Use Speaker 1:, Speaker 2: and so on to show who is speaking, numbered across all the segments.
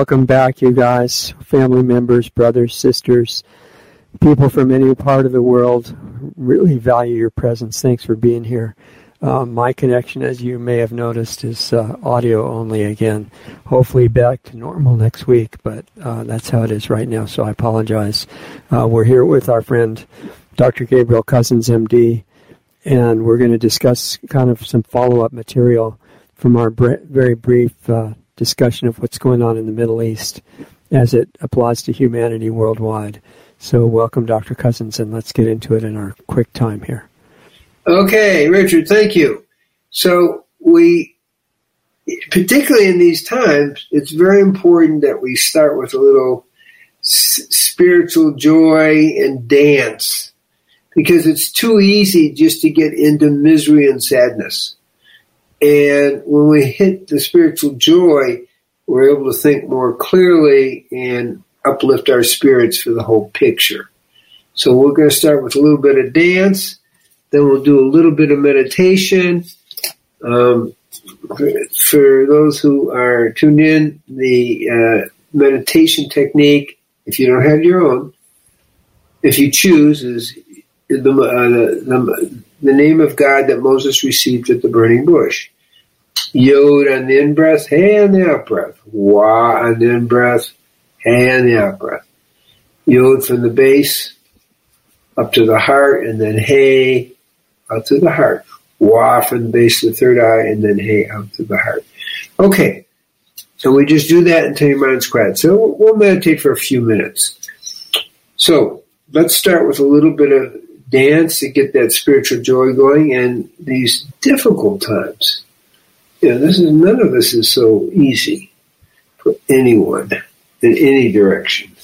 Speaker 1: Welcome back, you guys, family members, brothers, sisters, people from any part of the world. Really value your presence. Thanks for being here. Um, my connection, as you may have noticed, is uh, audio only again. Hopefully back to normal next week, but uh, that's how it is right now, so I apologize. Uh, we're here with our friend Dr. Gabriel Cousens, MD, and we're going to discuss kind of some follow up material from our bre- very brief uh, discussion of what's going on in the Middle East as it applies to humanity worldwide. So, welcome, Dr. Cousens, and let's get into it in our quick time here.
Speaker 2: Okay, Richard, thank you. So, we, particularly in these times, it's very important that we start with a little s- spiritual joy and dance because it's too easy just to get into misery and sadness. And when we hit the spiritual joy, we're able to think more clearly and uplift our spirits for the whole picture. So we're going to start with a little bit of dance, then we'll do a little bit of meditation. Um, for those who are tuned in, the uh, meditation technique, if you don't have your own, if you choose, is the, uh, the, the the name of God that Moses received at the burning bush. Yod on the in breath, Hey on the out breath, Wah on the in breath, Hey on the out breath. Yod from the base up to the heart, and then Hey out to the heart. Wah from the base of the third eye, and then Hey out to the heart. Okay, so we just do that until your mind's quiet. So we'll meditate for a few minutes. So let's start with a little bit of dance to get that spiritual joy going and these difficult times. You know, this is none of this is so easy for anyone in any direction.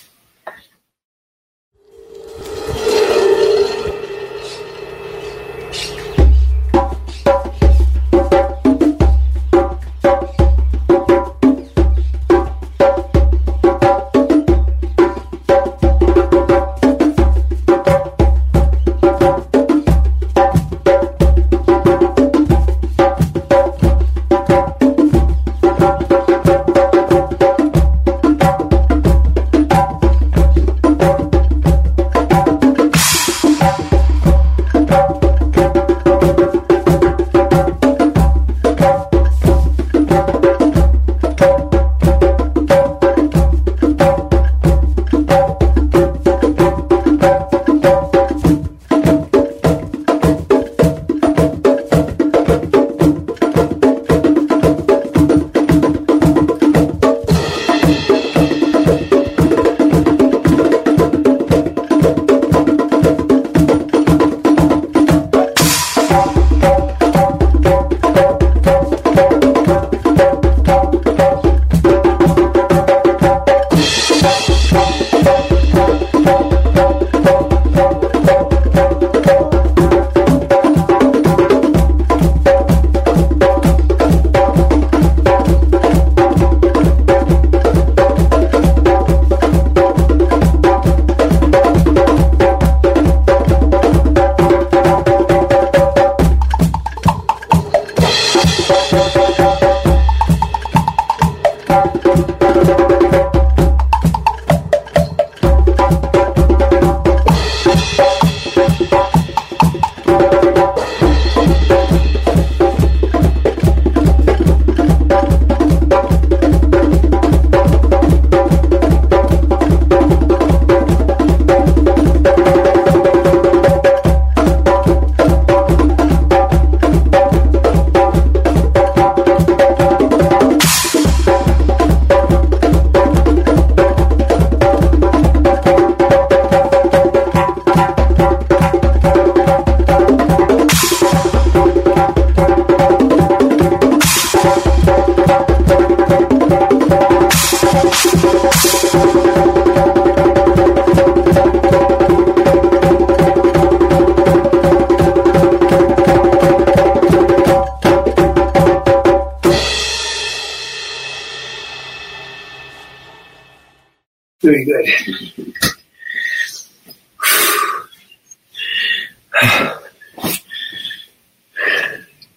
Speaker 2: Very good.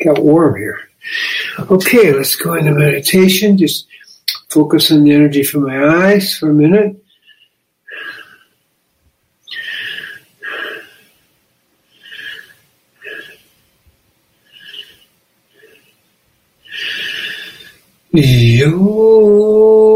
Speaker 2: Got warm here. Okay, let's go into meditation. Just focus on the energy from my eyes for a minute. Yo.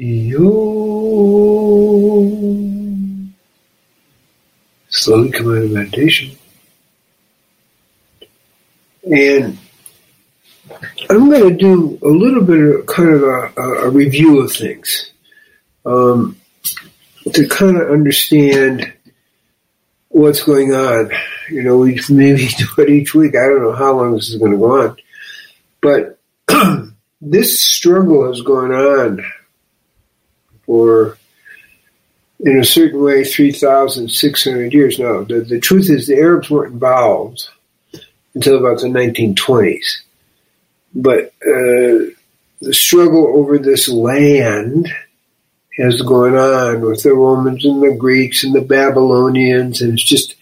Speaker 2: Yo. Slowly come out of meditation. And I'm going to do a little bit of kind of a, a review of things um, to kind of understand what's going on. You know, we maybe do it each week. I don't know how long this is going to go on. But this struggle has gone on for, in a certain way, 3,600 years. Now, the, the truth is the Arabs weren't involved until about the 1920s. But uh, the struggle over this land has gone on with the Romans and the Greeks and the Babylonians, and it's just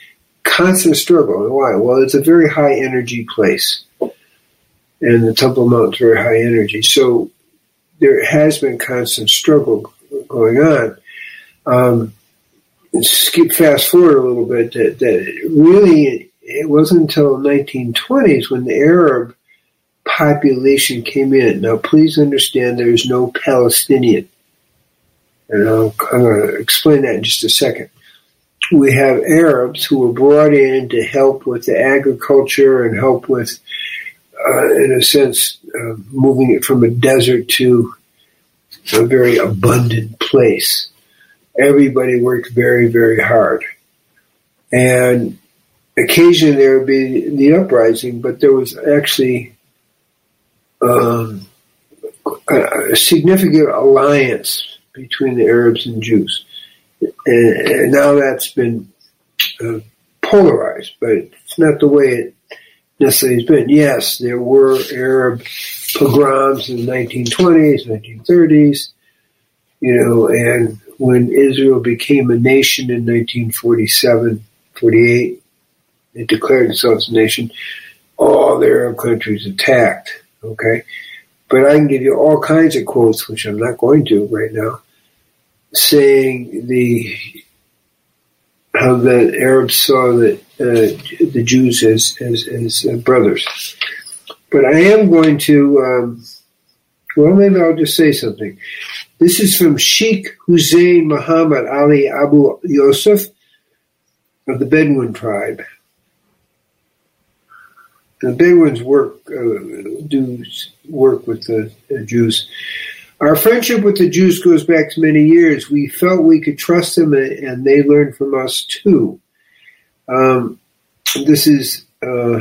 Speaker 2: constant struggle. And why? Well, it's a very high energy place, and the Temple Mount's very high energy. So there has been constant struggle going on. Um, skip fast forward a little bit that, that really it wasn't until the 1920s when the Arab population came in. Now, please understand there is no Palestinian. And I'll, I'm going to explain that in just a second. We have Arabs who were brought in to help with the agriculture and help with, uh, in a sense, uh, moving it from a desert to a very abundant place. Everybody worked very, very hard. And occasionally there would be the uprising, but there was actually um, a significant alliance between the Arabs and Jews. And, and now that's been uh, polarized, but it's not the way it been. Yes, there were Arab pogroms in the 1920s, 1930s, you know, and when Israel became a nation in 1947, 48, it declared itself a nation, all the Arab countries attacked, okay? But I can give you all kinds of quotes, which I'm not going to right now, saying the how the Arabs saw the uh, the Jews as as, as uh, brothers. But I am going to. Um, well, maybe I'll just say something. This is from Sheikh Hussein Muhammad Ali Abu Yusuf of the Bedouin tribe. The Bedouins work uh, do work with the Jews. Our friendship with the Jews goes back to many years. We felt we could trust them, and they learned from us too. Um, this is uh,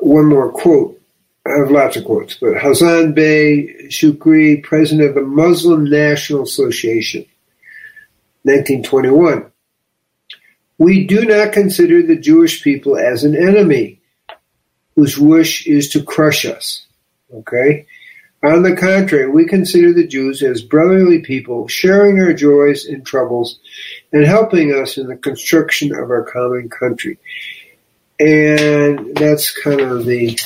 Speaker 2: one more quote. I have lots of quotes, but Hassan Bey Shukri, president of the Muslim National Association, 1921. We do not consider the Jewish people as an enemy whose wish is to crush us. Okay? On the contrary, we consider the Jews as brotherly people, sharing our joys and troubles and helping us in the construction of our common country. And that's kind of the,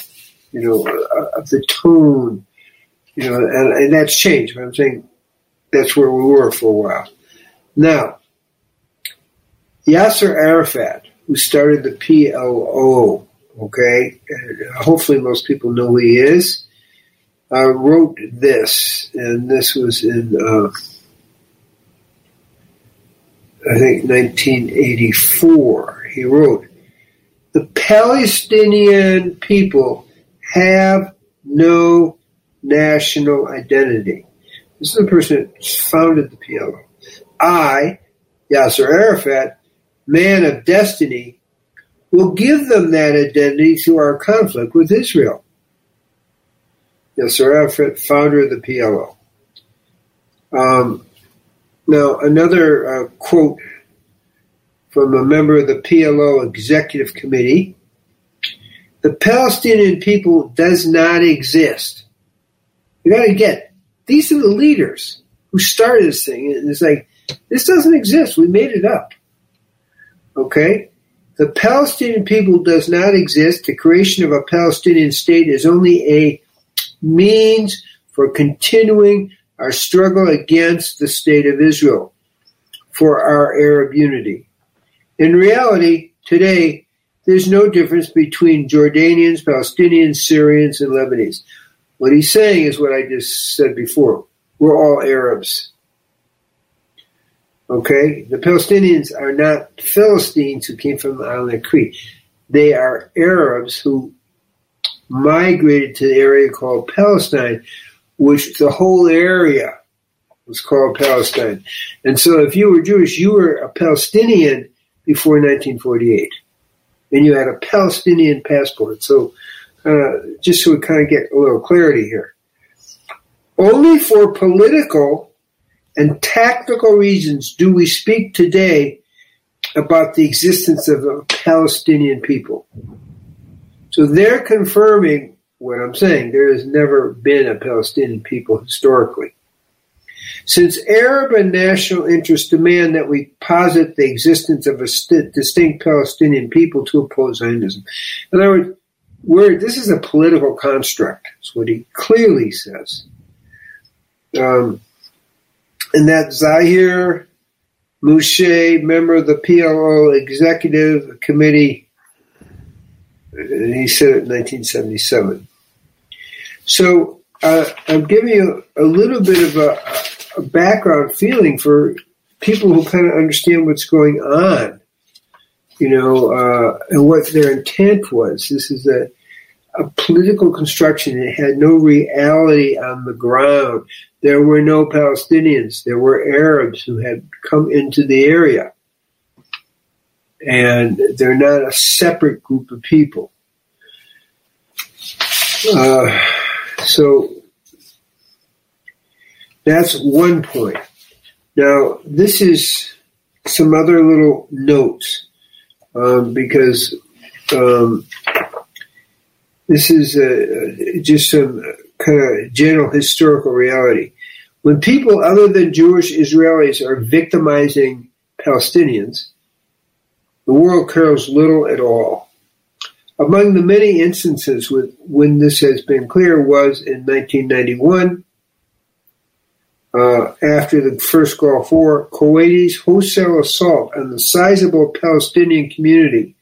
Speaker 2: you know, uh, the tone, you know, and, and that's changed. But I'm saying that's where we were for a while. Now, Yasser Arafat, who started the PLO, okay, hopefully most people know who he is uh, wrote this, and this was in, uh, I think, 1984. He wrote, The Palestinian people have no national identity. This is the person that founded the PLO. I, Yasser Arafat, man of destiny, will give them that identity through our conflict with Israel. Yasser Arafat, founder of the PLO. Um, now, another uh, quote from a member of the PLO Executive Committee The Palestinian people does not exist. You got to get these are the leaders who started this thing. And it's like, this doesn't exist. We made it up. Okay? The Palestinian people does not exist. The creation of a Palestinian state is only a means for continuing our struggle against the state of Israel for our Arab unity. In reality, today, there's no difference between Jordanians, Palestinians, Syrians, and Lebanese. What he's saying is what I just said before. We're all Arabs. Okay? The Palestinians are not Philistines who came from the island of Crete. They are Arabs who migrated to the area called Palestine, which the whole area was called Palestine. And so if you were Jewish, you were a Palestinian before 1948. And you had a Palestinian passport. So uh, just so we kind of get a little clarity here. Only for political and tactical reasons do we speak today about the existence of a Palestinian people. So they're confirming what I'm saying. There has never been a Palestinian people historically. Since Arab and national interests demand that we posit the existence of a st- distinct Palestinian people to oppose Zionism. In other words, where this is a political construct. That's what he clearly says. Um, and that Zahir Moshe, member of the PLO Executive Committee, and he said it in 1977. So uh, I'm giving you a, little bit of a, a, background feeling for people who kind of understand what's going on, you know, uh, and what their intent was. This is a, a political construction. It had no reality on the ground. There were no Palestinians. There were Arabs who had come into the area. And they're not a separate group of people. Uh, so that's one point. Now, this is some other little notes um, because um, this is uh, just some kind of general historical reality. When people other than Jewish Israelis are victimizing Palestinians, the world cares little at all. Among the many instances with, when this has been clear was in 1991, uh, after the first Gulf War, Kuwaitis' wholesale assault on the sizable Palestinian community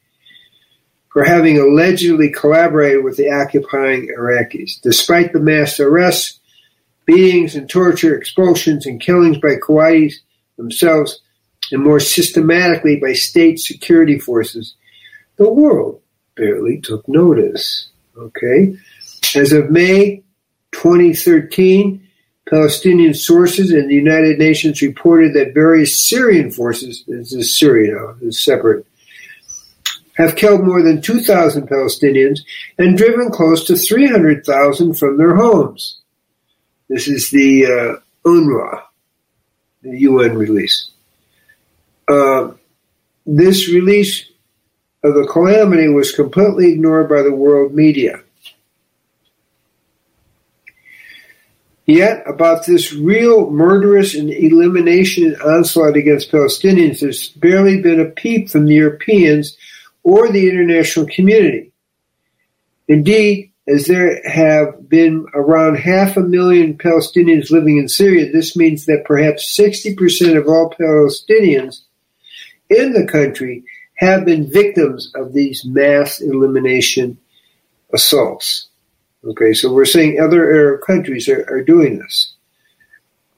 Speaker 2: for having allegedly collaborated with the occupying Iraqis. Despite the mass arrests, beatings and torture, expulsions and killings by Kuwaitis themselves, and more systematically by state security forces, the world barely took notice. Okay? As of May 2013, Palestinian sources and the United Nations reported that various Syrian forces, this is Syria is separate, have killed more than 2,000 Palestinians and driven close to 300,000 from their homes. This is the uh, UNRWA, the UN release. Uh, this release of the calamity was completely ignored by the world media. Yet, about this real murderous and elimination onslaught against Palestinians, there's barely been a peep from the Europeans or the international community. Indeed, as there have been around half a million Palestinians living in Syria, this means that perhaps 60% of all Palestinians in the country have been victims of these mass elimination assaults. Okay, so we're saying other Arab countries are, are doing this.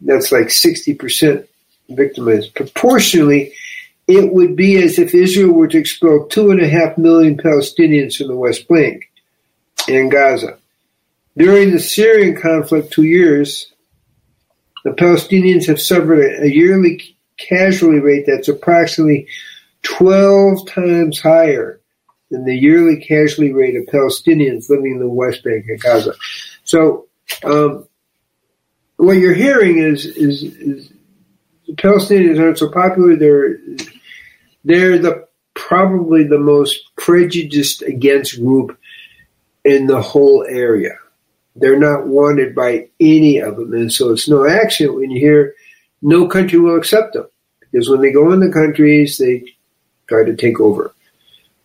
Speaker 2: That's like 60% victimized. Proportionally, it would be as if Israel were to expel two and a half million Palestinians from the West Bank and Gaza. During the Syrian conflict, two years, the Palestinians have suffered a yearly casualty rate that's approximately 12 times higher than the yearly casualty rate of Palestinians living in the West Bank and Gaza. So, um, what you're hearing is, is, is the Palestinians aren't so popular. They're they're the probably the most prejudiced against group in the whole area. They're not wanted by any of them, and so it's no accident when you hear no country will accept them because when they go in the countries, they try to take over.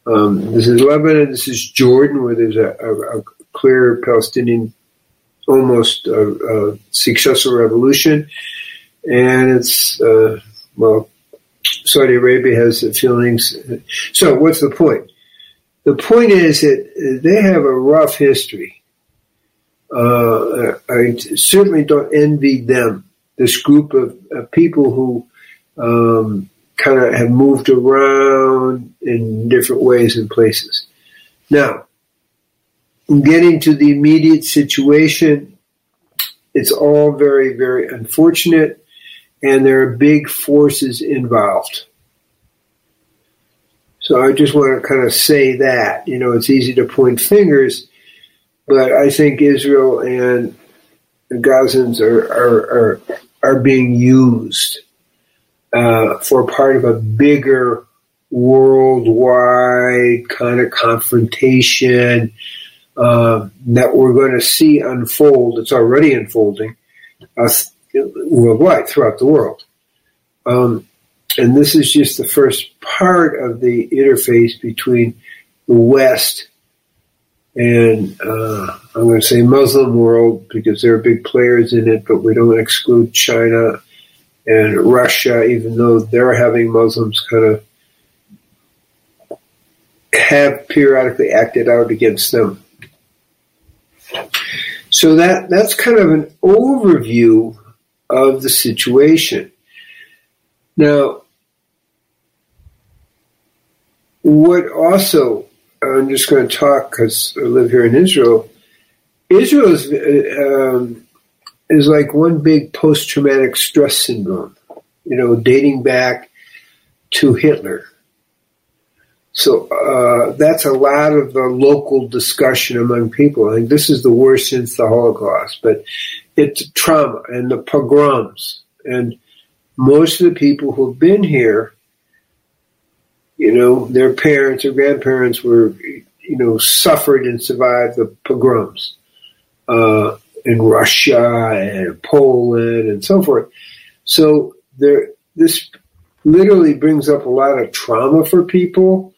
Speaker 2: Um, this is Lebanon. This is Jordan, where there's a, a, a clear Palestinian, almost uh, successful revolution, and it's uh, well, Saudi Arabia has the feelings. So, what's the point? The point is that they have a rough history. Uh, I certainly don't envy them, this group of, of people who um, kind of have moved around in different ways and places. Now, getting to the immediate situation, it's all very, very unfortunate and there are big forces involved. So I just want to kind of say that. You know, it's easy to point fingers, but I think Israel and the Gazans are, are, are, are being used uh, for part of a bigger worldwide kind of confrontation uh, that we're going to see unfold. It's already unfolding. Uh, worldwide throughout the world. Um, and this is just the first part of the interface between the West and uh, I'm going to say Muslim world because there are big players in it, but we don't exclude China and Russia, even though they're having Muslims kind of have periodically acted out against them. So that that's kind of an overview of the situation. Now, what also I'm just going to talk because I live here in Israel. Israel is um, is like one big post traumatic stress syndrome, you know, dating back to Hitler. So uh, that's a lot of the local discussion among people. I think this is the worst since the Holocaust, but it's trauma and the pogroms. And most of the people who've been here, you know, their parents or grandparents were, you know, suffered and survived the pogroms uh, in Russia and Poland and so forth. So there, this literally brings up a lot of trauma for people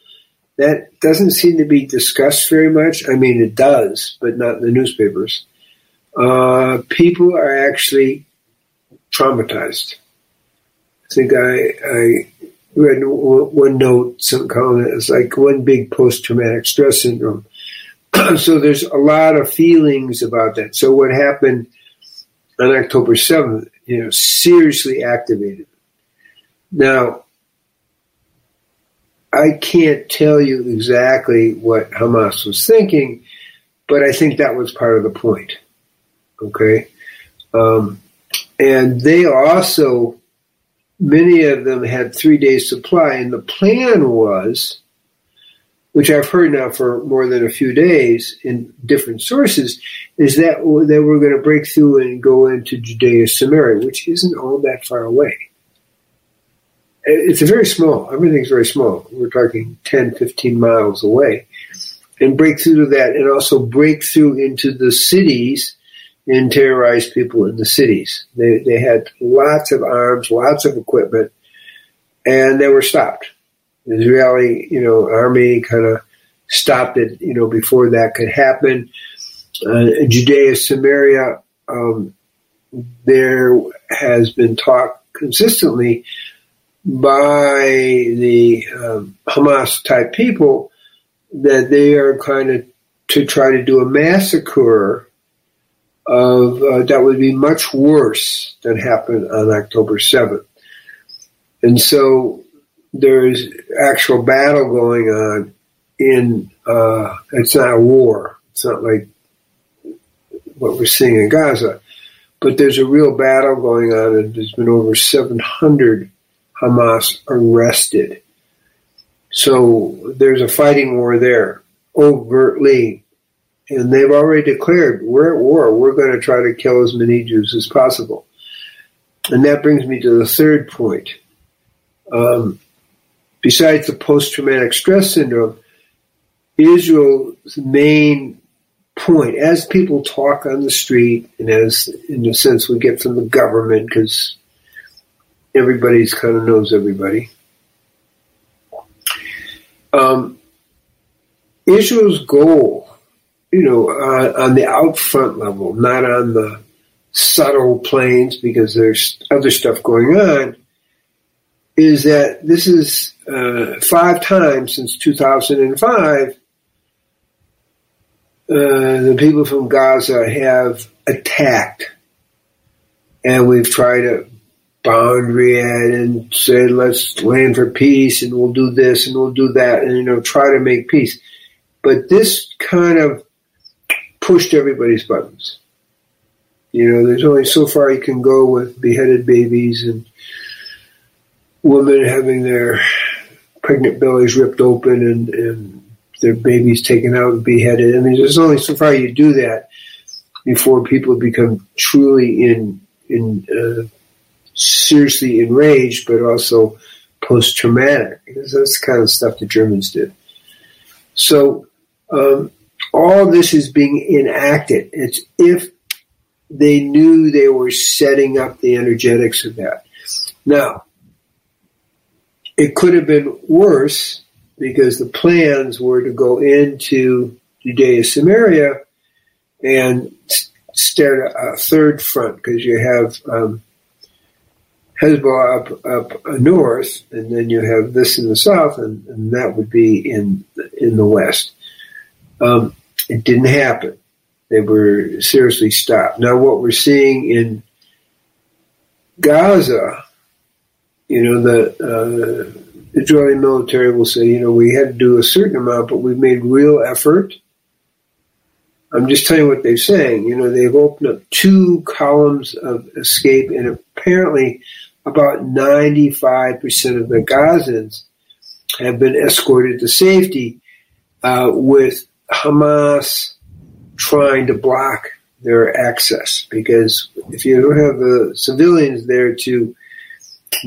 Speaker 2: that doesn't seem to be discussed very much. I mean, it does, but not in the newspapers. Uh, people are actually traumatized. I think I, I read one note, some comment, it's like one big post-traumatic stress syndrome. so there's a lot of feelings about that. So what happened on October 7th, you know, seriously activated. Now, I can't tell you exactly what Hamas was thinking, but I think that was part of the point. Okay. Um, and they also, many of them had three days supply, and the plan was, which I've heard now for more than a few days in different sources, is that they were going to break through and go into Judea Samaria, which isn't all that far away it's a very small, everything's very small. We're talking 10, 15 miles away. And break through to that and also break through into the cities and terrorize people in the cities. They, they had lots of arms, lots of equipment, and they were stopped. The Israeli, you know, army kind of stopped it, you know, before that could happen. Uh, Judea, Samaria, um, there has been talk consistently by the um, Hamas type people that they are kind of to try to do a massacre of uh, that would be much worse than happened on October 7th. And so there's actual battle going on in, uh, it's not a war. It's not like what we're seeing in Gaza, but there's a real battle going on and there's been over 700 Hamas arrested. So there's a fighting war there, overtly. And they've already declared, we're at war. We're going to try to kill as many Jews as possible. And that brings me to the third point. Um, besides the post traumatic stress syndrome, Israel's main point, as people talk on the street, and as in a sense we get from the government, because everybody's kind of knows everybody. Um, Israel's goal, you know, uh, on the out front level, not on the subtle planes, because there's other stuff going on, is that this is uh, five times since 2005 uh, the people from Gaza have attacked, and we've tried to boundary and say, let's land for peace and we'll do this and we'll do that and, you know, try to make peace. But this kind of pushed everybody's buttons. You know, there's only so far you can go with beheaded babies and women having their pregnant bellies ripped open and, and their babies taken out and beheaded. I mean, there's only so far you do that before people become truly in in uh, seriously enraged, but also post traumatic, that's the kind of stuff the Germans did. So um, all this is being enacted. It's if they knew they were setting up the energetics of that. Now, it could have been worse because the plans were to go into Judea, Samaria, and start a, third front because you have um, Hezbollah up, up north, and then you have this in the south, and, and that would be in in the west. Um, it didn't happen. They were seriously stopped. Now, what we're seeing in Gaza, you know, the uh, Israeli military will say, you know, we had to do a certain amount, but we made real effort. I'm just telling you what they're saying. You know, they've opened up two columns of escape, and apparently about 95% of the Gazans have been escorted to safety uh, with Hamas trying to block their access. Because if you don't have the civilians there to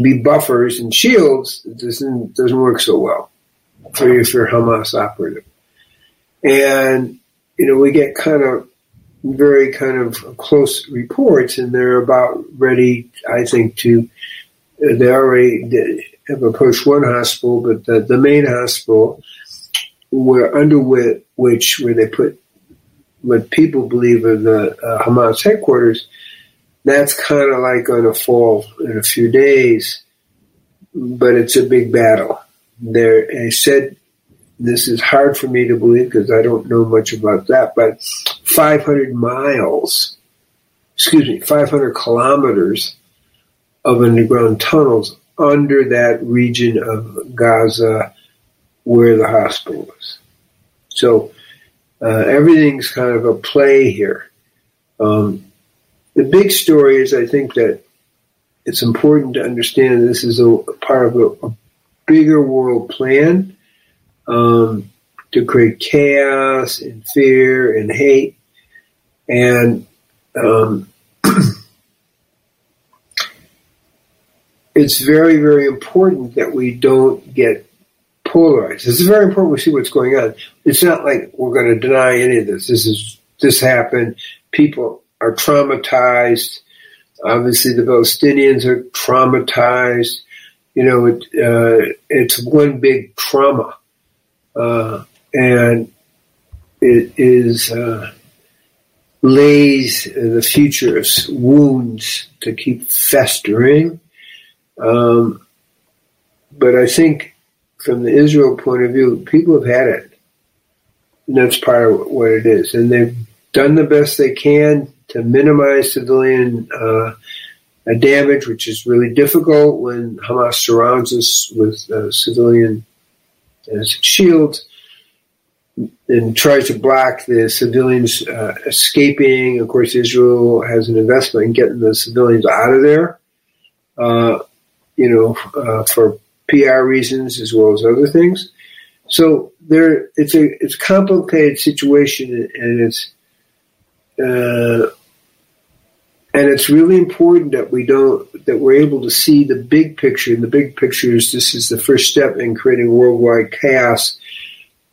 Speaker 2: be buffers and shields, it doesn't, doesn't work so well for you if you're Hamas operative. And, you know, we get kind of very kind of close reports and they're about ready, I think, to, they already have approached one hospital, but the, the main hospital where under which, where they put what people believe are the uh, Hamas headquarters, that's kind of like going to fall in a few days, but it's a big battle. There, I said this is hard for me to believe because I don't know much about that, but 500 miles, excuse me, 500 kilometers of underground tunnels under that region of Gaza where the hospital was. So uh, everything's kind of a play here. Um, the big story is I think that it's important to understand this is a, part of a, a bigger world plan um, to create chaos and fear and hate. And um, it's very, very important that we don't get polarized. It's very important we see what's going on. It's not like we're going to deny any of this. This is this happened. People are traumatized. Obviously, the Palestinians are traumatized. You know, it, uh, it's one big trauma, uh, and it is uh, lays the future of wounds to keep festering. Um, but I think, from the Israel point of view, people have had it, and that's part of what it is, and they've done the best they can to minimize civilian uh, damage, which is really difficult when Hamas surrounds us with uh, civilian uh, shields and tries to block the civilians uh, escaping. Of course, Israel has an investment in getting the civilians out of there, uh, you know, uh, for PR reasons as well as other things. So there, it's a it's a complicated situation, and it's uh, and it's really important that we don't that we're able to see the big picture. And the big picture is this is the first step in creating worldwide chaos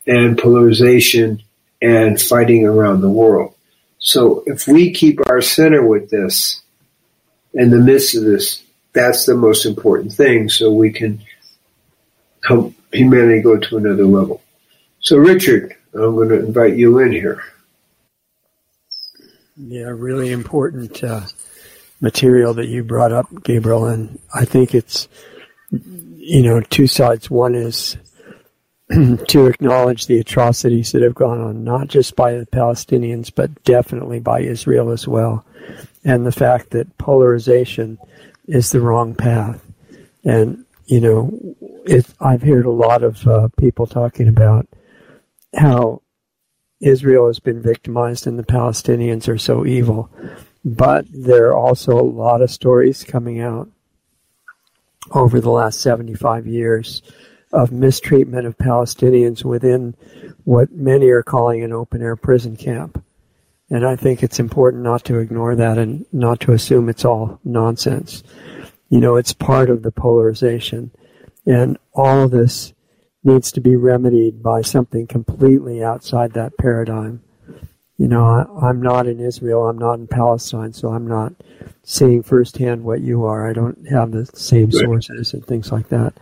Speaker 2: and polarization and fighting around the world. So if we keep our center with this in the midst of this, that's the most important thing. So we can help humanity go to another level. So Richard, I'm going to invite you in here.
Speaker 1: Yeah, really important uh, material that you brought up, Gabriel, and I think it's you know two sides. One is to acknowledge the atrocities that have gone on, not just by the Palestinians, but definitely by Israel as well, and the fact that polarization is the wrong path. And you know, I've heard a lot of uh, people talking about how Israel has been victimized and the Palestinians are so evil. But there are also a lot of stories coming out over the last 75 years of mistreatment of Palestinians within what many are calling an open air prison camp. And I think it's important not to ignore that and not to assume it's all nonsense. You know, it's part of the polarization. And all of this needs to be remedied by something completely outside that paradigm. You know, I, am not in Israel, I'm not in Palestine, so I'm not seeing firsthand what you are. I don't have the same sources and things like that.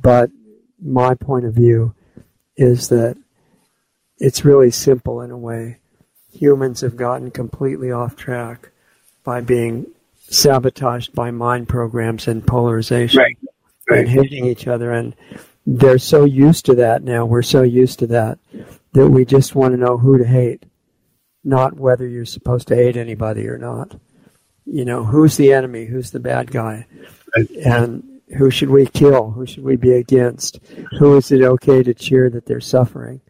Speaker 1: But my point of view is that it's really simple in a way. Humans have gotten completely off track by being sabotaged by mind programs and polarization
Speaker 2: right. Right.
Speaker 1: and hating each other. And they're so used to that now. We're so used to that that we just want to know who to hate, not whether you're supposed to hate anybody or not. You know, who's the enemy? Who's the bad guy?
Speaker 2: Right.
Speaker 1: And who should we kill? Who should we be against? Who is it okay to cheer that they're suffering?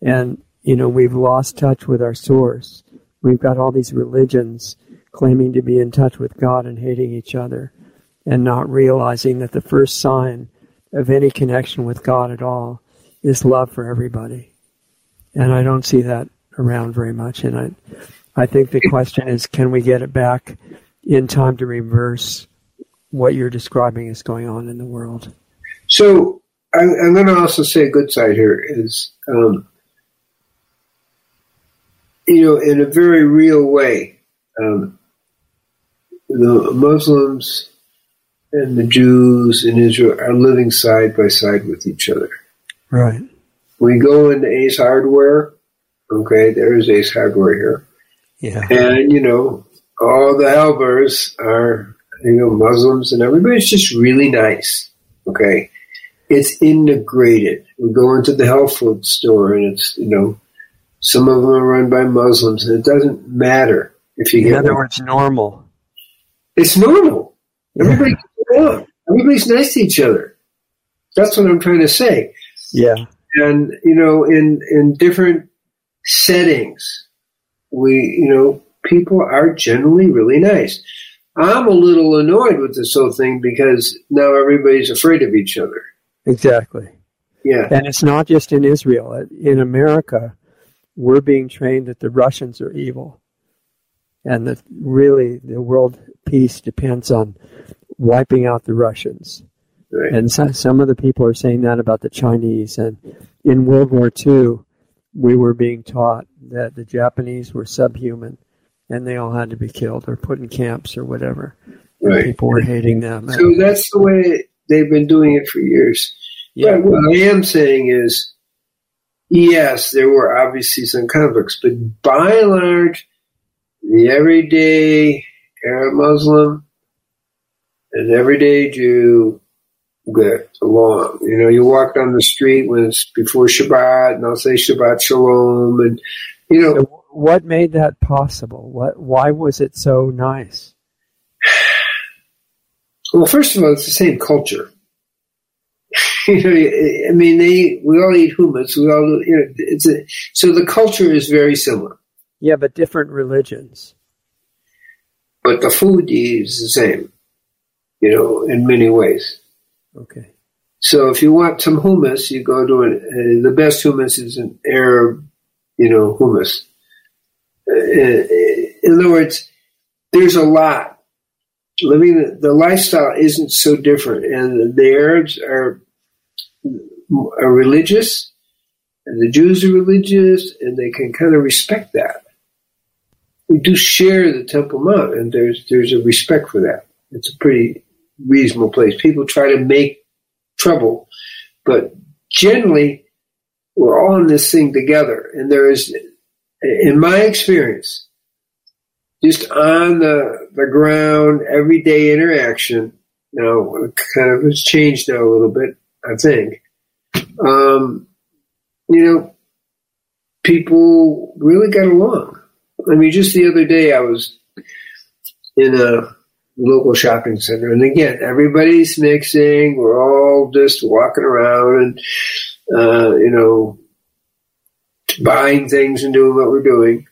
Speaker 1: And, you know, we've lost touch with our source. We've got all these religions claiming to be in touch with God and hating each other and not realizing that the first sign of any connection with God at all is love for everybody. And I don't see that around very much. And I, I think the question is, can we get it back in time to reverse what you're describing is going on in the world?
Speaker 2: So I'm, I'm going to also say a good side here is, um, you know, in a very real way, um, the Muslims and the Jews in Israel are living side by side with each other.
Speaker 1: Right.
Speaker 2: We go into Ace Hardware. Okay, there is Ace Hardware here.
Speaker 1: Yeah.
Speaker 2: And, you know, all the Halbers are, you know, Muslims and everybody's just really nice. Okay. It's integrated. We go into the health food store and it's, you know, some of them are run by Muslims and it doesn't matter if you
Speaker 1: In
Speaker 2: get
Speaker 1: other
Speaker 2: one.
Speaker 1: words, normal.
Speaker 2: It's normal. Everybody along. Everybody's nice to each other. That's what I'm trying to say.
Speaker 1: Yeah.
Speaker 2: And you know, in in different settings, we you know people are generally really nice. I'm a little annoyed with this whole thing because now everybody's afraid of each other.
Speaker 1: Exactly.
Speaker 2: Yeah,
Speaker 1: And it's not just in Israel. In America, we're being trained that the Russians are evil. And that really the world peace depends on wiping out the Russians.
Speaker 2: right.
Speaker 1: And so, some of the people are saying that about the Chinese. And in World War II, we were being taught that the Japanese were subhuman and they all had to be killed or put in camps or whatever. And
Speaker 2: Right.
Speaker 1: People were hating them.
Speaker 2: So that's the way they've been doing it for years.
Speaker 1: yeah.
Speaker 2: But what I am saying is, yes, there were obviously some conflicts, but by and large, the everyday Arab Muslim and everyday Jew get along. You know, you walk down the street when it's before Shabbat, and I'll say Shabbat Shalom, and you know,
Speaker 1: So what made that possible? What? Why was it so nice?
Speaker 2: Well, first of all, it's the same culture. you know, I mean, they we all eat hummus. We all, you know, it's a, so the culture is very similar,
Speaker 1: Yeah, but different religions.
Speaker 2: but the food is the same. You know, in many ways.
Speaker 1: Okay.
Speaker 2: So if you want some hummus, you go to an, uh, the best hummus is an Arab, you know, hummus. Uh, in other words, there's a lot. Living the lifestyle isn't so different, and the Arabs are are religious, and the Jews are religious, and they can kind of respect that. We do share the Temple Mount, and there's there's a respect for that. It's a pretty reasonable place. People try to make trouble, but generally we're all in this thing together. And there is, in my experience, just on the, the ground, everyday interaction. Now, kind of has changed now a little bit, I think. Um, you know, people really got along. I mean, just the other day I was in a local shopping center, and again, everybody's mixing. We're all just walking around and, uh, you know, buying things and doing what we're doing.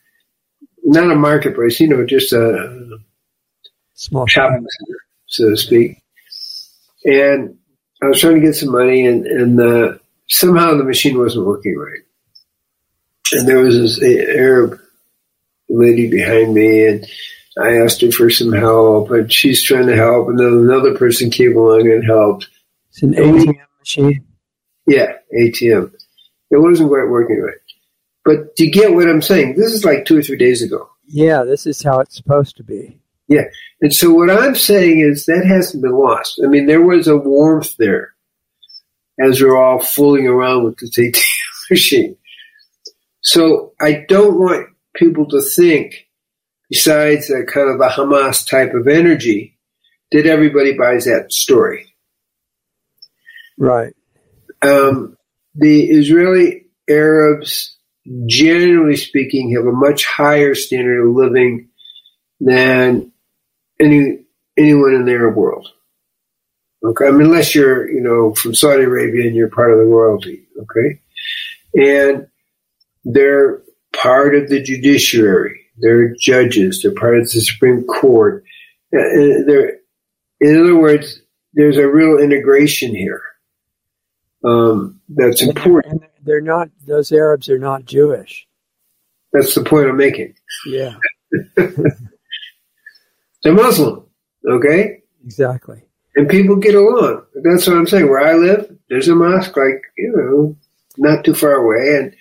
Speaker 2: Not a marketplace, you know, just a
Speaker 1: Small
Speaker 2: shopping center, so to speak. And I was trying to get some money, and, and uh, somehow the machine wasn't working right. And there was this Arab lady behind me, and I asked her for some help, and she's trying to help, and then another person came along and helped.
Speaker 1: It's an ATM machine.
Speaker 2: Yeah, ATM. It wasn't quite working right. But you get what I'm saying? This is like two or three days ago.
Speaker 1: Yeah, this is how it's supposed to be. Yeah.
Speaker 2: And so what I'm saying is that hasn't been lost. I mean, there was a warmth there as we're all fooling around with this ATM machine. So I don't want people to think, besides a kind of a Hamas type of energy, that everybody buys that story.
Speaker 1: Right.
Speaker 2: Um, the Israeli Arabs, generally speaking, have a much higher standard of living than any anyone in the Arab world. Okay, I mean, unless you're, you know, from Saudi Arabia and you're part of the royalty. Okay, and they're part of the judiciary. They're judges. They're part of the Supreme Court. Uh, uh, they're, in other words, there's a real integration here. Um, that's important.
Speaker 1: And they're not; those Arabs are not Jewish.
Speaker 2: That's the point I'm making.
Speaker 1: Yeah,
Speaker 2: they're Muslim. Okay,
Speaker 1: exactly.
Speaker 2: And people get along. That's what I'm saying. Where I live, there's a mosque, like you know, not too far away, and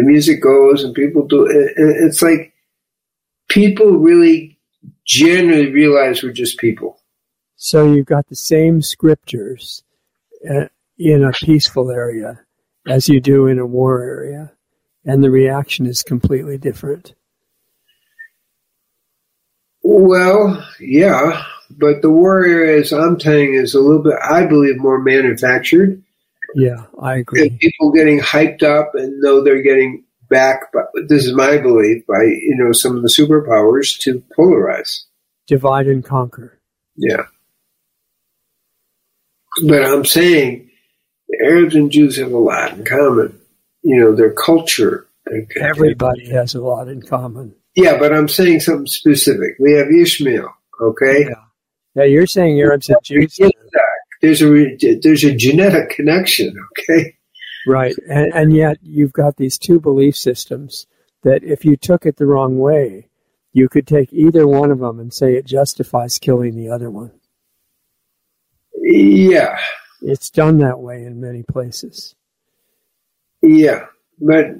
Speaker 2: the music goes, and people do. It's like people really generally realize we're just people.
Speaker 1: So you've got the same scriptures uh, in a peaceful area as you do in a war area, and the reaction is completely different.
Speaker 2: Well, yeah, but the war area, as I'm saying, is a little bit, I believe, more manufactured.
Speaker 1: Yeah, I agree.
Speaker 2: And people getting hyped up and know they're getting back, but this is my belief, by, you know, some of the superpowers to polarize.
Speaker 1: Divide and conquer.
Speaker 2: Yeah. But I'm saying the Arabs and Jews have a lot in common. You know, their culture.
Speaker 1: Everybody has a lot in common.
Speaker 2: Yeah, but I'm saying something specific. We have Ishmael, okay?
Speaker 1: Yeah, yeah you're saying Arabs and Jews.
Speaker 2: There's a there's a genetic connection, okay?
Speaker 1: Right, and, and yet you've got these two belief systems that if you took it the wrong way, you could take either one of them and say it justifies killing the other one.
Speaker 2: Yeah.
Speaker 1: It's done that way in many places.
Speaker 2: Yeah, but, uh,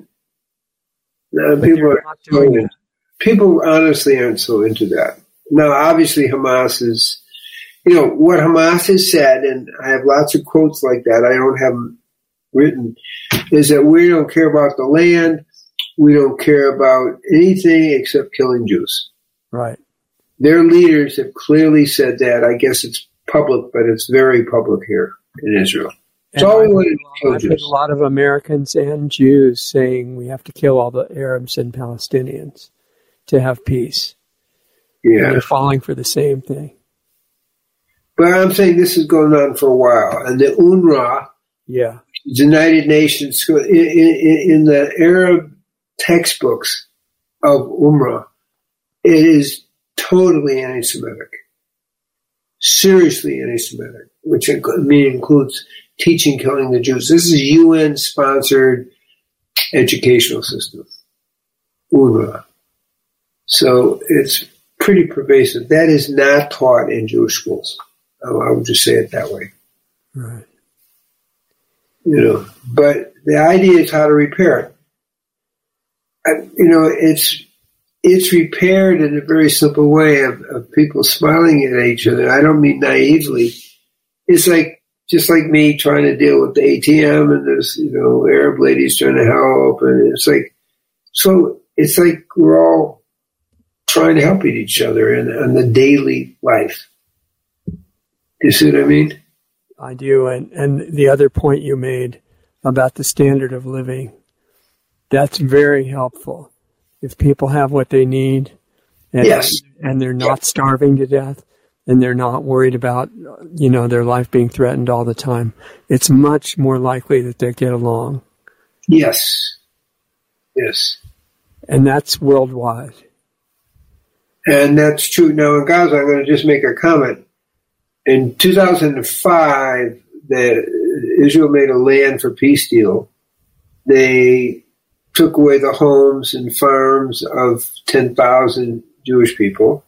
Speaker 2: but people are people honestly aren't so into that. Now, obviously, Hamas is, you know, what Hamas has said, and I have lots of quotes like that. I don't have them written, is that we don't care about the land. We don't care about anything except killing Jews.
Speaker 1: Right.
Speaker 2: Their leaders have clearly said that. I guess it's public, but it's very public here in Israel.
Speaker 1: It's all we want to I've heard a lot of Americans and Jews saying we have to kill all the Arabs and Palestinians to have peace.
Speaker 2: Yeah.
Speaker 1: And they're falling for the same thing.
Speaker 2: But I'm saying this is going on for a while. And the UNRWA,
Speaker 1: yeah,
Speaker 2: United Nations, in, in, in the Arab textbooks of UNRWA, it is totally anti Semitic. Seriously anti Semitic, which includes teaching killing the Jews. This is UN sponsored educational system. UNRWA. So it's pretty pervasive. That is not taught in Jewish schools. Oh, I would just say it that way.
Speaker 1: Right.
Speaker 2: You know, but the idea is how to repair it. I, you know, it's it's repaired in a very simple way of, of people smiling at each other. I don't mean naively. It's like just like me trying to deal with the ATM and there's you know Arab ladies trying to help, and it's like so. It's like we're all trying to help each other in, in the daily life. You see what I mean?
Speaker 1: I do. And, and the other point you made about the standard of living, that's very helpful. If people have what they need and,
Speaker 2: yes.
Speaker 1: and they're not starving to death and they're not worried about, you know, their life being threatened all the time, it's much more likely that they get along.
Speaker 2: Yes. Yes.
Speaker 1: And that's worldwide.
Speaker 2: And that's true. Now in Gaza, I'm going to just make a comment. In 2005, the, Israel made a land for peace deal. They took away the homes and farms of 10,000 Jewish people.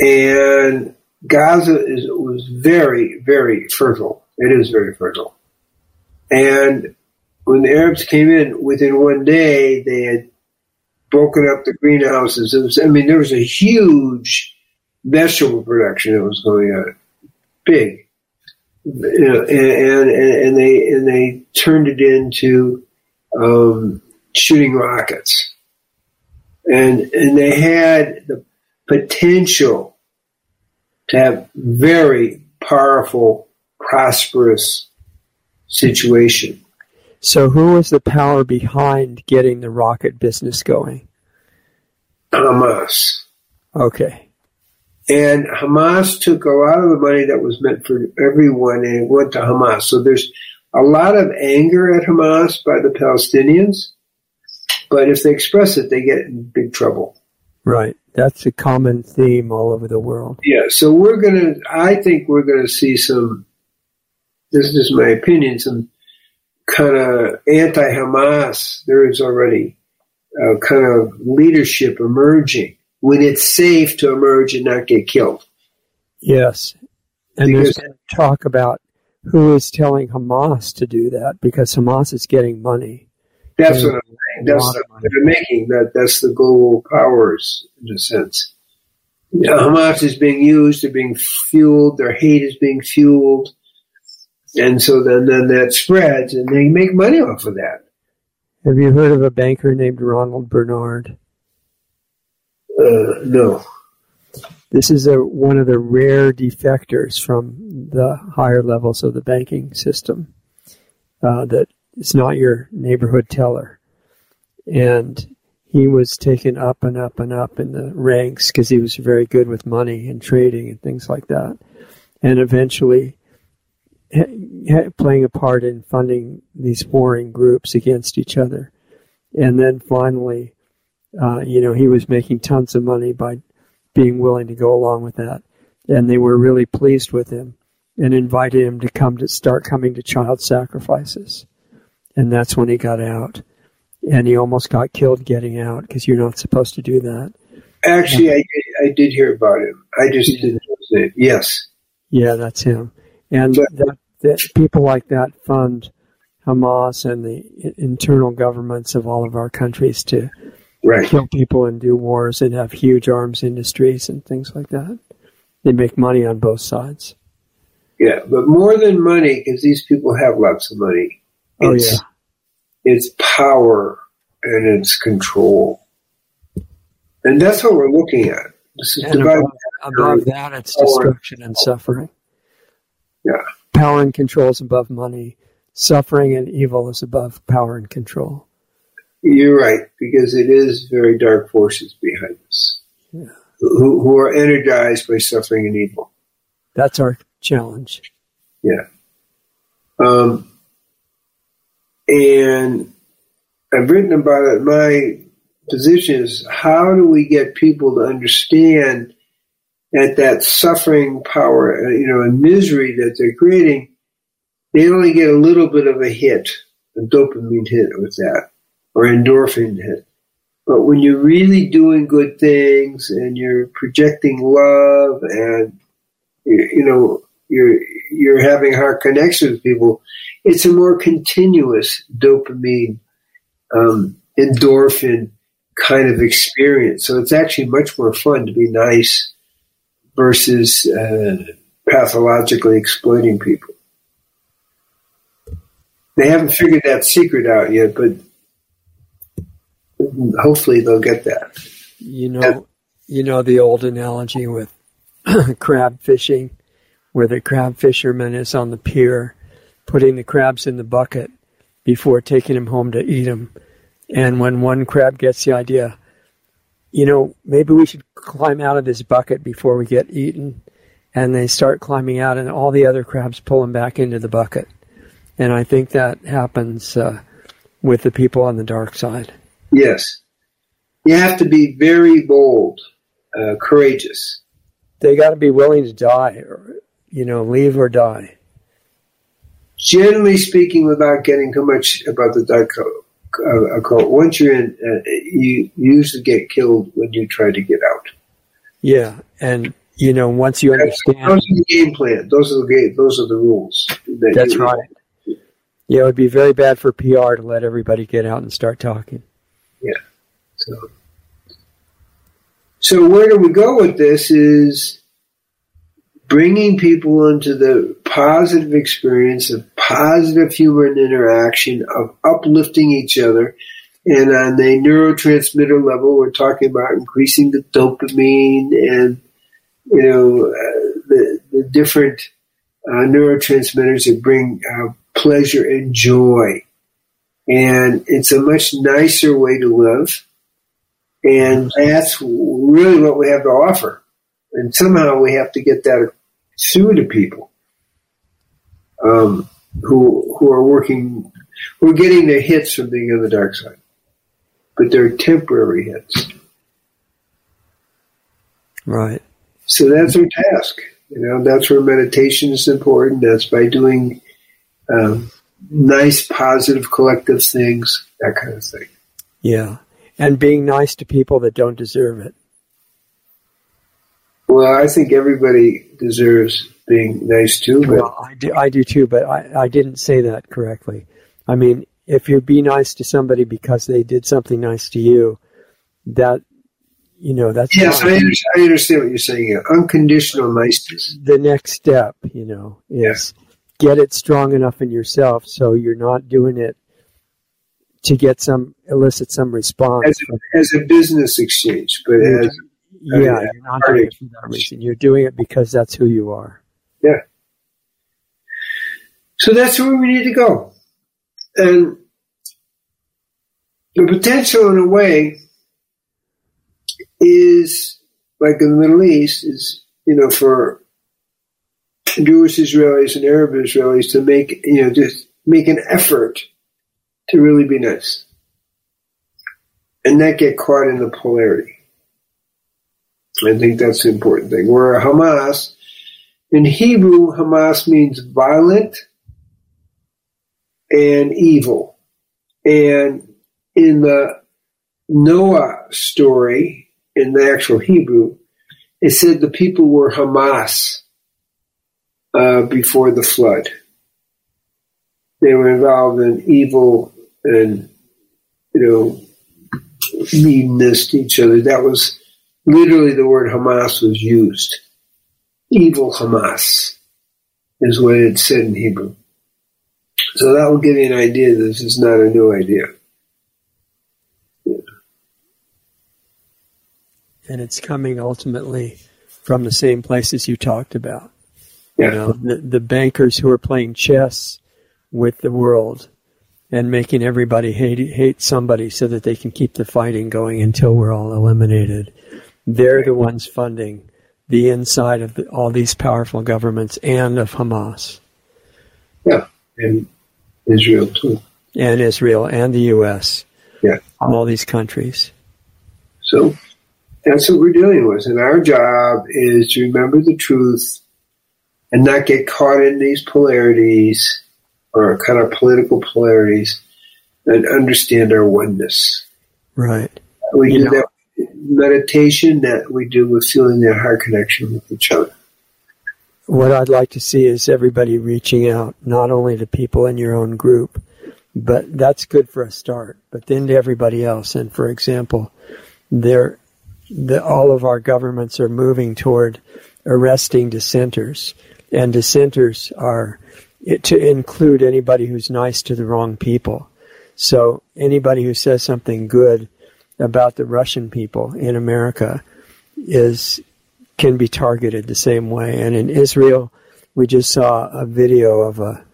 Speaker 2: And Gaza is, was very, very fertile. It is very fertile. And when the Arabs came in, within one day, they had broken up the greenhouses. Was, I mean, there was a huge vegetable production that was going on, big, you know, and, and, and they and they turned it into um, shooting rockets. And, and they had the potential to have very powerful, prosperous situation.
Speaker 1: So, who was the power behind getting the rocket business going?
Speaker 2: Hamas.
Speaker 1: Okay.
Speaker 2: And Hamas took a lot of the money that was meant for everyone and it went to Hamas. So there's a lot of anger at Hamas by the Palestinians, but if they express it, they get in big trouble.
Speaker 1: Right. That's a common theme all over the world.
Speaker 2: Yeah. So we're going to, I think we're going to see some, this is my opinion, some kind of anti Hamas. There is already a kind of leadership emerging when it's safe to emerge and not get killed.
Speaker 1: Yes. And because, there's talk about who is telling Hamas to do that because Hamas is getting money.
Speaker 2: That's what I'm saying. That's the, they're making that. That's the global powers in a sense. Yeah, Hamas is being used. They're being fueled. Their hate is being fueled, and so then then that spreads, and they make money off of that.
Speaker 1: Have you heard of a banker named Ronald Bernard?
Speaker 2: Uh, no.
Speaker 1: This is a, one of the rare defectors from the higher levels of the banking system uh, that is not your neighborhood teller. And he was taken up and up and up in the ranks because he was very good with money and trading and things like that. And eventually playing a part in funding these warring groups against each other. And then finally, uh, you know, he was making tons of money by being willing to go along with that. And they were really pleased with him and invited him to come to start coming to child sacrifices. And that's when he got out. And he almost got killed getting out because you're not supposed to do that.
Speaker 2: Actually, I, I did hear about him. I just didn't know it. Yes.
Speaker 1: Yeah, that's him. And but, that that people like that fund Hamas and the internal governments of all of our countries to
Speaker 2: right.
Speaker 1: kill people and do wars and have huge arms industries and things like that. They make money on both sides.
Speaker 2: Yeah, but more than money, because these people have lots of money.
Speaker 1: Oh yeah,
Speaker 2: it's power and it's control, and that's what we're looking at.
Speaker 1: This is above, above that, it's destruction and suffering.
Speaker 2: Yeah
Speaker 1: power and control is above money. Suffering and evil is above power and control.
Speaker 2: You're right, because it is very dark forces behind us
Speaker 1: yeah.
Speaker 2: who, who are energized by suffering and evil.
Speaker 1: That's our challenge.
Speaker 2: Yeah. Um, and I've written about it. My position is how do we get people to understand at that suffering power, uh, you know, and misery that they're creating, they only get a little bit of a hit, a dopamine hit with that, or endorphin hit. But when you're really doing good things and you're projecting love and you know you're you're having heart connection with people, it's a more continuous dopamine, um, endorphin kind of experience. So it's actually much more fun to be nice versus uh, pathologically exploiting people. They haven't figured that secret out yet, but hopefully they'll get that.
Speaker 1: You know, you know the old analogy with crab fishing, where the crab fisherman is on the pier, putting the crabs in the bucket before taking them home to eat them. And when one crab gets the idea, you know, maybe we should climb out of this bucket before we get eaten. And they start climbing out, and all the other crabs pull them back into the bucket. And I think that happens uh, with the people on the dark side.
Speaker 2: Yes. You have to be very bold, uh, courageous.
Speaker 1: They got to be willing to die, or, you know, leave or die.
Speaker 2: Generally speaking, without getting too much about the dark code, cult. Once you're in, uh, you usually get killed when you try to get out.
Speaker 1: Yeah, and you know once you understand,
Speaker 2: those are the game plan. Those are the game. Those are the rules.
Speaker 1: That that's right. Yeah, it would be very bad for PR to let everybody get out and start talking.
Speaker 2: Yeah. So, so where do we go with this? Is bringing people into the positive experience of positive human interaction, of uplifting each other, And on the neurotransmitter level, we're talking about increasing the dopamine and, you know, uh, the, the different uh, neurotransmitters that bring uh, pleasure and joy. And it's a much nicer way to live. And that's really what we have to offer. And somehow we have to get that through to people um, who who are working, who are getting their hits from being on the dark side, but they're temporary hits.
Speaker 1: Right.
Speaker 2: So that's our task. You know, that's where meditation is important. That's by doing um, nice, positive, collective things, that kind of thing.
Speaker 1: Yeah. And being nice to people that don't deserve it.
Speaker 2: Well, I think everybody deserves being nice too. But
Speaker 1: well, I do, I do too, but I, I didn't say that correctly. I mean, if you be nice to somebody because they did something nice to you, that you know that's
Speaker 2: yes, I understand, I understand, what you're saying. Unconditional niceness.
Speaker 1: The next step, you know, is. Get it strong enough in yourself so you're not doing it to get some elicit some response
Speaker 2: as a, as a business exchange, but as
Speaker 1: yeah, you're not doing it for that reason. You're doing it because that's who you are.
Speaker 2: Yeah. So that's where we need to go. And the potential, in a way, is like in the Middle East, is, you know, for Jewish Israelis and Arab Israelis to make, you know, just make an effort to really be nice and not get caught in the polarity. I think that's the important thing. Where Hamas, in Hebrew, Hamas means violent and evil. And in the Noah story, in the actual Hebrew, it said the people were Hamas uh, before the flood. They were involved in evil and, you know, meanness to each other. That was literally the word Hamas was used. Evil Hamas is what it said in Hebrew. So that will give you an idea this is not a new idea. Yeah.
Speaker 1: And it's coming ultimately from the same places you talked about.
Speaker 2: Yeah.
Speaker 1: You know, the, the bankers who are playing chess with the world and making everybody hate hate somebody so that they can keep the fighting going until we're all eliminated. They're the ones funding the inside of the, all these powerful governments and of Hamas.
Speaker 2: Yeah, and Israel too.
Speaker 1: And Israel and the U.S.
Speaker 2: Yeah.
Speaker 1: All these countries.
Speaker 2: So that's what we're dealing with. And our job is to remember the truth and not get caught in these polarities or kind of political polarities and understand our oneness.
Speaker 1: Right.
Speaker 2: We you do know, that meditation that we do with feeling that heart connection with each other.
Speaker 1: What I'd like to see is everybody reaching out, not only to people in your own group, but that's good for a start, but then to everybody else. And for example, there, the, all of our governments are moving toward arresting dissenters, and dissenters are to include anybody who's nice to the wrong people. So anybody who says something good about the Russian people in America is can be targeted the same way. And in Israel, we just saw a video of a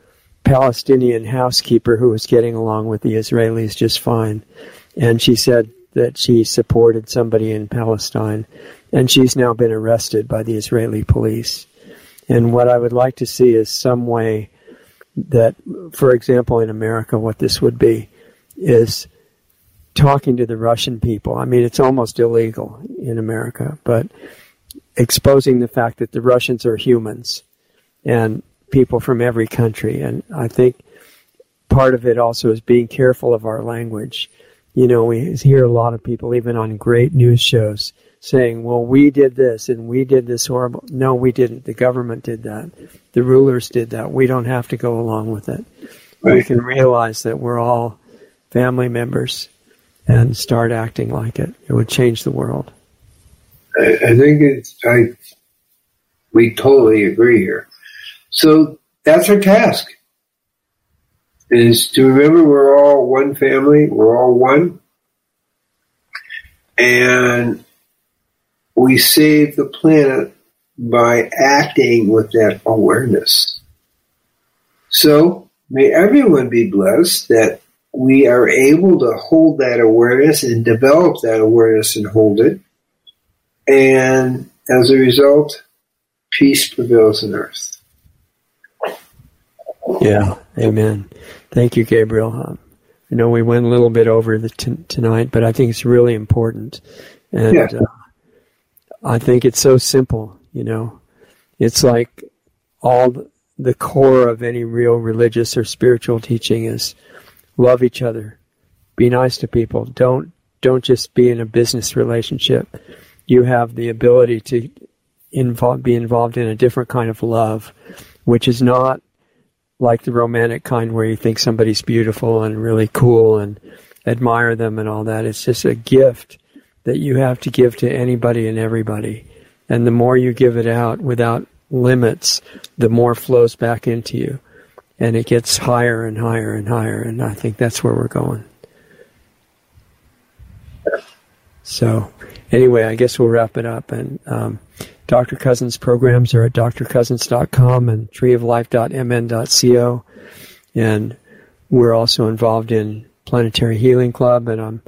Speaker 1: Palestinian housekeeper who was getting along with the Israelis just fine. And she said that she supported somebody in Palestine. And she's now been arrested by the Israeli police. And what I would like to see is some way that, for example, in America, what this would be is talking to the Russian people. I mean, it's almost illegal in America, but exposing the fact that the Russians are humans and people from every country. And I think part of it also is being careful of our language. You know, we hear a lot of people, even on great news shows, saying, well, we did this and we did this horrible. No, we didn't. The government did that. The rulers did that. We don't have to go along with it. Right. We can realize that we're all family members and start acting like it. It would change the world.
Speaker 2: I, I think it's, I, we totally agree here. So that's our task is to remember we're all one family, we're all one, And we save the planet by acting with that awareness. So may everyone be blessed that we are able to hold that awareness and develop that awareness and hold it. And as a result, peace prevails on earth.
Speaker 1: Yeah, amen. Thank you, Gabriel. Um, I know we went a little bit over the t- tonight, but I think it's really important. And yeah. uh, I think it's so simple, you know. It's like all the core of any real religious or spiritual teaching is love each other, be nice to people. Don't don't just be in a business relationship. You have the ability to involve, be involved in a different kind of love, which is not like the romantic kind where you think somebody's beautiful and really cool and admire them and all that. It's just a gift that you have to give to anybody and everybody. And the more you give it out without limits, the more flows back into you. And it gets higher and higher and higher. And I think that's where we're going. So, anyway, I guess we'll wrap it up. And um, Dr. Cousens programs are at drcousens.com and treeoflife.mn.co. And we're also involved in Planetary Healing Club, and I'm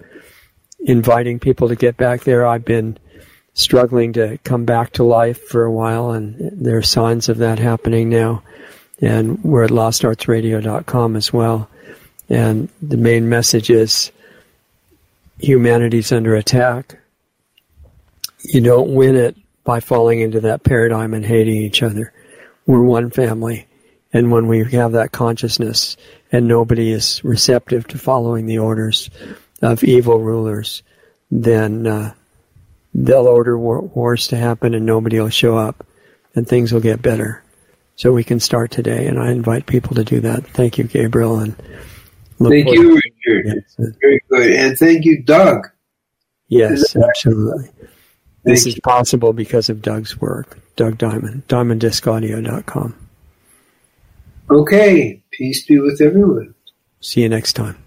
Speaker 1: inviting people to get back there. I've been struggling to come back to life for a while, and there are signs of that happening now. And we're at lostartsradio.com as well. And the main message is humanity's under attack. You don't win it by falling into that paradigm and hating each other. We're one family. And when we have that consciousness and nobody is receptive to following the orders of evil rulers, then uh, they'll order war- wars to happen and nobody will show up and things will get better. So we can start today. And I invite people to do that. Thank you, Gabriel. And
Speaker 2: thank you, Richard. Very good. And thank you, Doug.
Speaker 1: Yes, absolutely. This is possible because of Doug's work. Doug Diamond, diamonddiscaudio.com.
Speaker 2: Okay. Peace be with everyone.
Speaker 1: See you next time.